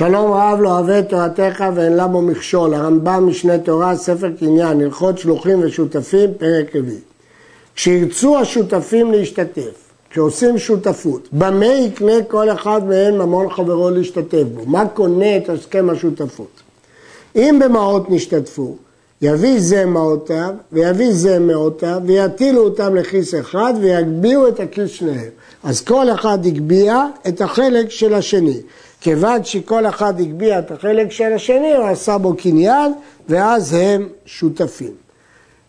שלום רב לא אוהב את תורתך ואין לה בו מכשול, הרמב"ם משנה תורה, ספר קניין, הלכות שלוחים ושותפים, פרק רביעי. כשירצו השותפים להשתתף, כשעושים שותפות, במה יקנה כל אחד מהם ממון חברו להשתתף בו? מה קונה את הסכם השותפות? אם במעות נשתתפו, יביא זה מעותיו ויביא זה מעותיו ויטילו אותם לכיס אחד ויגביהו את הכיס שניהם. אז כל אחד הגביה את החלק של השני. כיוון שכל אחד הגביה את החלק של השני, הוא עשה בו קניין ואז הם שותפים.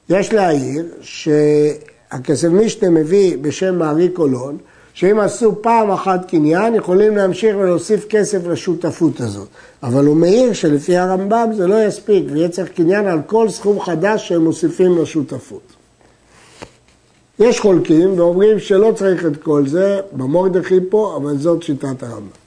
יש להעיר שהכסף משנה מביא בשם מערי קולון שאם עשו פעם אחת קניין, יכולים להמשיך ולהוסיף כסף לשותפות הזאת. אבל הוא מעיר שלפי הרמב"ם זה לא יספיק, ויהיה צריך קניין על כל סכום חדש שהם מוסיפים לשותפות. יש חולקים ואומרים שלא צריך את כל זה, במורדכי פה, אבל זאת שיטת הרמב"ם.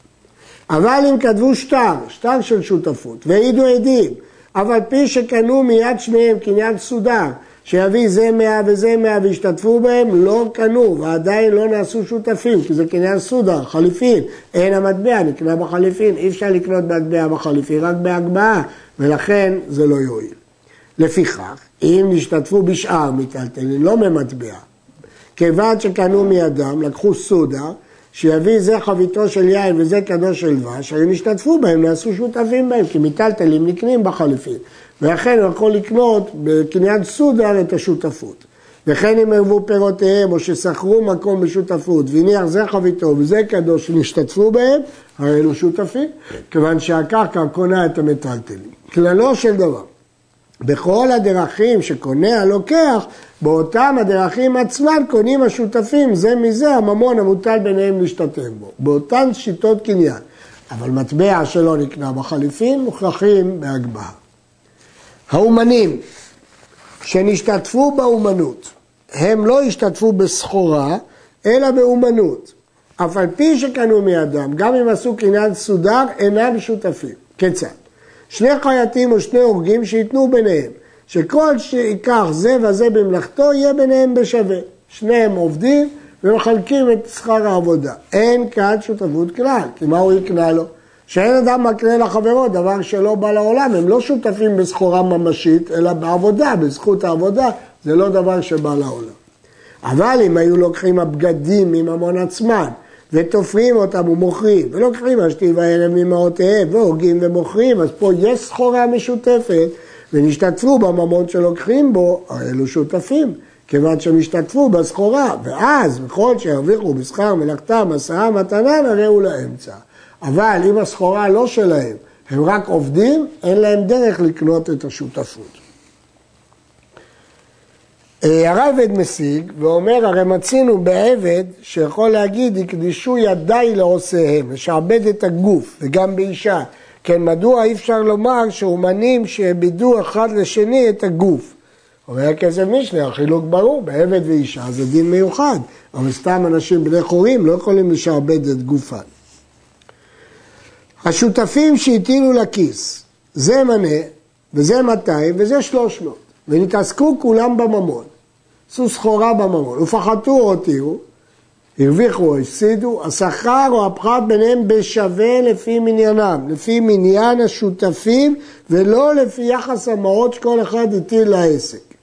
אבל אם כתבו שטר, שטר של שותפות, והעידו עדים, אף על פי שקנו מיד שניהם קניין סודר, שיביא זה מאה וזה מאה וישתתפו בהם, לא קנו ועדיין לא נעשו שותפים, כי זה קניין סודר, חליפין, אין המטבע, נקנה בחליפין, אי אפשר לקנות מטבע בחליפין, רק בהגבהה, ולכן זה לא יועיל. לפיכך, אם נשתתפו בשאר מיטלטלין, לא ממטבע, כיוון שקנו מידם, לקחו סודר, שיביא זה חביתו של יין וזה קדוש של דבש, היו נשתתפו בהם, נעשו שותפים בהם, כי מיטלטלים נקנים בחליפין. ולכן הוא יכול לקנות בקניין סודר את השותפות. וכן אם ערבו פירותיהם או ששכרו מקום בשותפות והניח זה חביתו וזה קדוש שנשתתפו בהם, הרי אלו שותפים, כיוון שהקרקע קונה את המטלטלים. כללו של דבר, בכל הדרכים שקונה הלוקח, באותם הדרכים עצמם קונים השותפים זה מזה הממון המוטל ביניהם להשתתף בו, באותן שיטות קניין. אבל מטבע שלא נקנה בחליפין מוכרחים בהגבהה. האומנים שנשתתפו באומנות, הם לא השתתפו בסחורה, אלא באומנות. אף על פי שקנו מידם, גם אם עשו קניין סודר, אינם שותפים. כיצד? שני חייטים או שני הורגים שייתנו ביניהם, שכל שיקח זה וזה במלאכתו, יהיה ביניהם בשווה. שניהם עובדים ומחלקים את שכר העבודה. אין כאן שותפות כלל, כי מה הוא יקנה לו? שאין אדם מקנה לחברו דבר שלא בא לעולם, הם לא שותפים בסחורה ממשית, אלא בעבודה, בזכות העבודה, זה לא דבר שבא לעולם. אבל אם היו לוקחים הבגדים מממון עצמן, ותופרים אותם ומוכרים, ולוקחים השתיב האלה ממאותיהם, והורגים ומוכרים, אז פה יש סחורה משותפת, ונשתתפו בממון שלוקחים בו, הרי אלו שותפים, כיוון שהם השתתפו בסחורה, ואז, בכל שירוויחו בשכר מלאכתם, עשרה מתנה, נראו לאמצע. אבל אם הסחורה לא שלהם, הם רק עובדים, אין להם דרך לקנות את השותפות. אה, הרב משיג ואומר, הרי מצינו בעבד שיכול להגיד, הקדישו ידיי לעושיהם, לשעבד את הגוף, וגם באישה. כן, מדוע אי אפשר לומר שאומנים שאיבדו אחד לשני את הגוף? אומר הכסף משנה, החילוק ברור, בעבד ואישה זה דין מיוחד, אבל סתם אנשים בני חורים לא יכולים לשעבד את גופם. השותפים שהטילו לכיס, זה מנה, וזה 200 וזה 300, ונתעסקו כולם בממון. עשו סחורה בממון, ופחתו או הותירו, הרוויחו או הפסידו, השכר או הפחת ביניהם בשווה לפי מניינם, לפי מניין השותפים ולא לפי יחס המעות שכל אחד הטיל לעסק.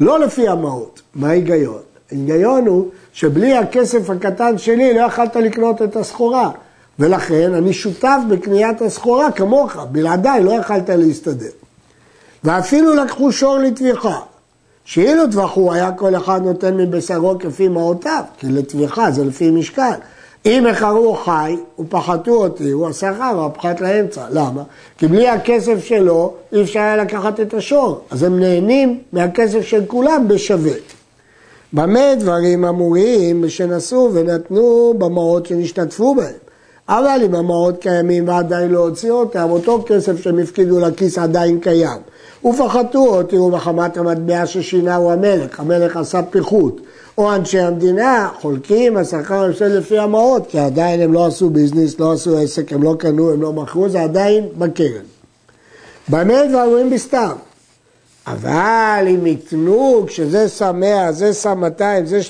לא לפי המעות. מה ההיגיון? ההיגיון הוא שבלי הכסף הקטן שלי לא יכלת לקנות את הסחורה. ולכן אני שותף בקניית הסחורה כמוך, בלעדיי לא יכלת להסתדר. ואפילו לקחו שור לטביחה, שאילו טבחו היה כל אחד נותן מבשרו כפי מעותיו, כי לטביחה זה לפי משקל. אם איחרו חי ופחתו אותי, הוא השכר או הפחת לאמצע. למה? כי בלי הכסף שלו אי אפשר היה לקחת את השור. אז הם נהנים מהכסף של כולם בשווה. במה דברים אמורים שנשאו ונתנו במעות שנשתתפו בהם? אבל אם המעות קיימים ועדיין לא הוציאו אותם, אותו כסף שהם הפקידו לכיס עדיין קיים. ופחתו אותי מחמת המטבע ששינהו המלך, המלך עשה פיחות. או אנשי המדינה חולקים, השכר יושב לפי המעות, כי עדיין הם לא עשו ביזנס, לא עשו עסק, הם לא קנו, הם לא מכרו, זה עדיין בקרן. במה דברים בסתם? אבל אם ייתנו, כשזה שם 100, זה שם 200, זה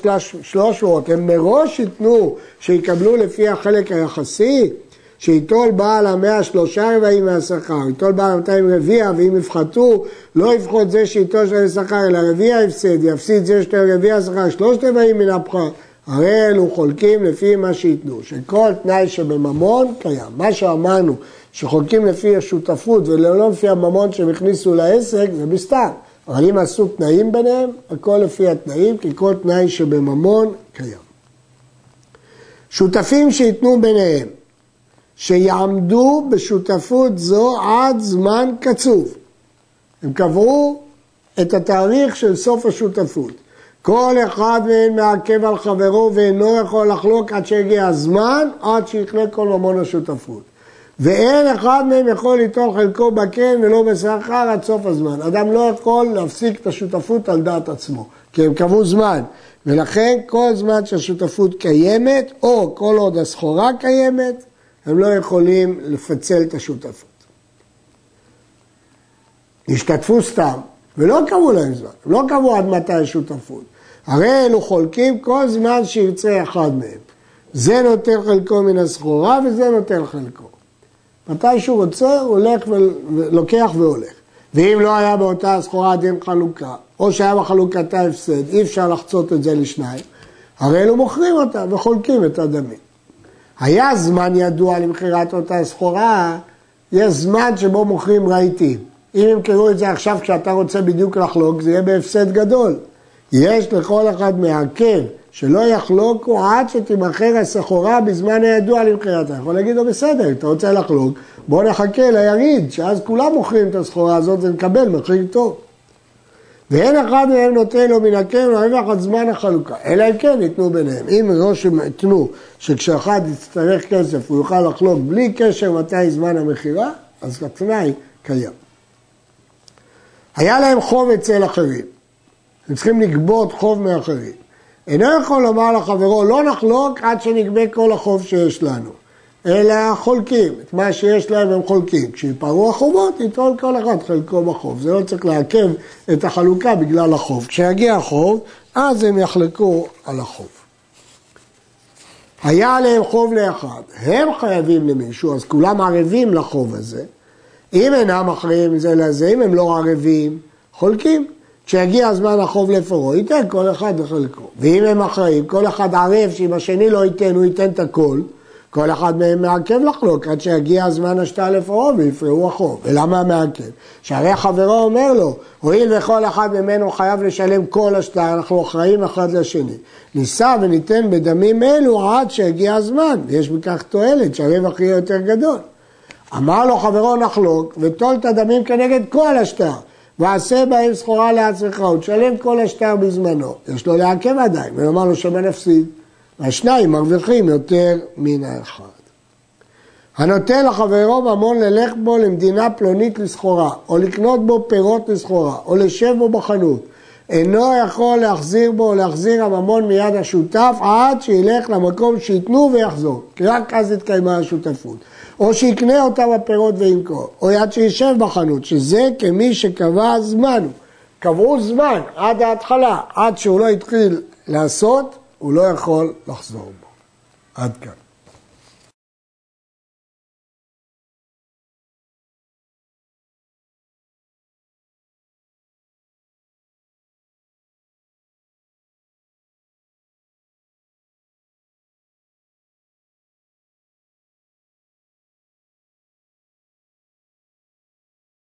300, הם מראש ייתנו שיקבלו לפי החלק היחסי, שיטול בעל המאה שלושה רבעים מהשכר, ייטול בעל המאתיים רביע, ואם יפחתו, לא יפחות זה שייטול שני שכר, אלא רביע יפסד, יפסיד זה שתי רביע השכר, שלושת רבעים מן הפחת. הרי אלו חולקים לפי מה שייתנו, שכל תנאי שבממון קיים. מה שאמרנו, שחולקים לפי השותפות ולא לפי הממון שהם הכניסו לעסק, זה בסתם. אבל אם עשו תנאים ביניהם, הכל לפי התנאים, כי כל תנאי שבממון קיים. שותפים שייתנו ביניהם, שיעמדו בשותפות זו עד זמן קצוב. הם קבעו את התאריך של סוף השותפות. כל אחד מהם מעכב על חברו ואינו יכול לחלוק עד שהגיע הזמן, עד שיכלה כל ממון השותפות. ואין אחד מהם יכול ליטול חלקו בקן ולא בשכר עד סוף הזמן. אדם לא יכול להפסיק את השותפות על דעת עצמו, כי הם קבעו זמן. ולכן כל זמן שהשותפות קיימת, או כל עוד הסחורה קיימת, הם לא יכולים לפצל את השותפות. השתתפו סתם, ולא קבעו להם זמן, לא קבעו עד מתי השותפות. הרי אלו חולקים כל זמן שירצה אחד מהם. זה נותן חלקו מן הסחורה וזה נותן חלקו. מתי שהוא רוצה, הוא הולך ולוקח והולך. ואם לא היה באותה סחורה דין חלוקה, או שהיה בחלוקתה הפסד, אי אפשר לחצות את זה לשניים, הרי אלו מוכרים אותה וחולקים את הדמים. היה זמן ידוע למכירת אותה סחורה, יש זמן שבו מוכרים רהיטים. אם ימכרו את זה עכשיו כשאתה רוצה בדיוק לחלוק, זה יהיה בהפסד גדול. יש לכל אחד מעכב שלא יחלוקו עד שתימכר הסחורה בזמן הידוע למכירתה. יכול להגיד לו בסדר, אתה רוצה לחלוק, בוא נחכה ליריד, שאז כולם מוכרים את הסחורה הזאת ונקבל מחיר טוב. ואין אחד מהם נותן לו מן הקרן רווח עד זמן החלוקה, אלא אם כן ייתנו ביניהם. אם ראש ייתנו שכשאחד יצטרך כסף הוא יוכל לחלוק בלי קשר מתי זמן המכירה, אז התנאי קיים. היה להם חוב אצל אחרים, הם צריכים לגבות חוב מאחרים. אינו יכול לומר לחברו, לא נחלוק עד שנגבה כל החוב שיש לנו, אלא חולקים, את מה שיש להם הם חולקים. כשיפרו החובות, ייטול כל אחד חלקו בחוב. זה לא צריך לעכב את החלוקה בגלל החוב. כשיגיע החוב, אז הם יחלקו על החוב. היה עליהם חוב לאחד, הם חייבים למישהו, אז כולם ערבים לחוב הזה. אם אינם אחראים זה לזה, אם הם לא ערבים, חולקים. כשיגיע הזמן החוב לפרעה, ייתן כל אחד בחלקו. ואם הם אחראים, כל אחד ערב שאם השני לא ייתן, הוא ייתן את הכל, כל אחד מהם מעכב לחלוק עד שיגיע הזמן השתה לפרעה ויפרעו החוב. ולמה מעכב? שהרי חברו אומר לו, הואיל וכל אחד ממנו חייב לשלם כל השתה, אנחנו אחראים אחד לשני. ניסע וניתן בדמים אלו עד שיגיע הזמן, ויש בכך תועלת, שהרווח יהיה יותר גדול. אמר לו חברו נחלוק, וטול את הדמים כנגד כל השטר. ועשה בהם סחורה לעצמך, הוא תשלם כל השטר בזמנו. יש לו לעכב עדיין, ולומר לו שמה נפסיד. והשניים מרוויחים יותר מן האחד. הנותן לחברו ממון ללך בו למדינה פלונית לסחורה, או לקנות בו פירות לסחורה, או לשב בו בחנות, אינו יכול להחזיר בו או להחזיר הממון מיד השותף עד שילך למקום שייתנו ויחזור, כי רק אז התקיימה השותפות. או שיקנה אותה בפירות וימכור, או עד שישב בחנות, שזה כמי שקבע זמן. קבעו זמן עד ההתחלה, עד שהוא לא התחיל לעשות, הוא לא יכול לחזור בו. עד כאן.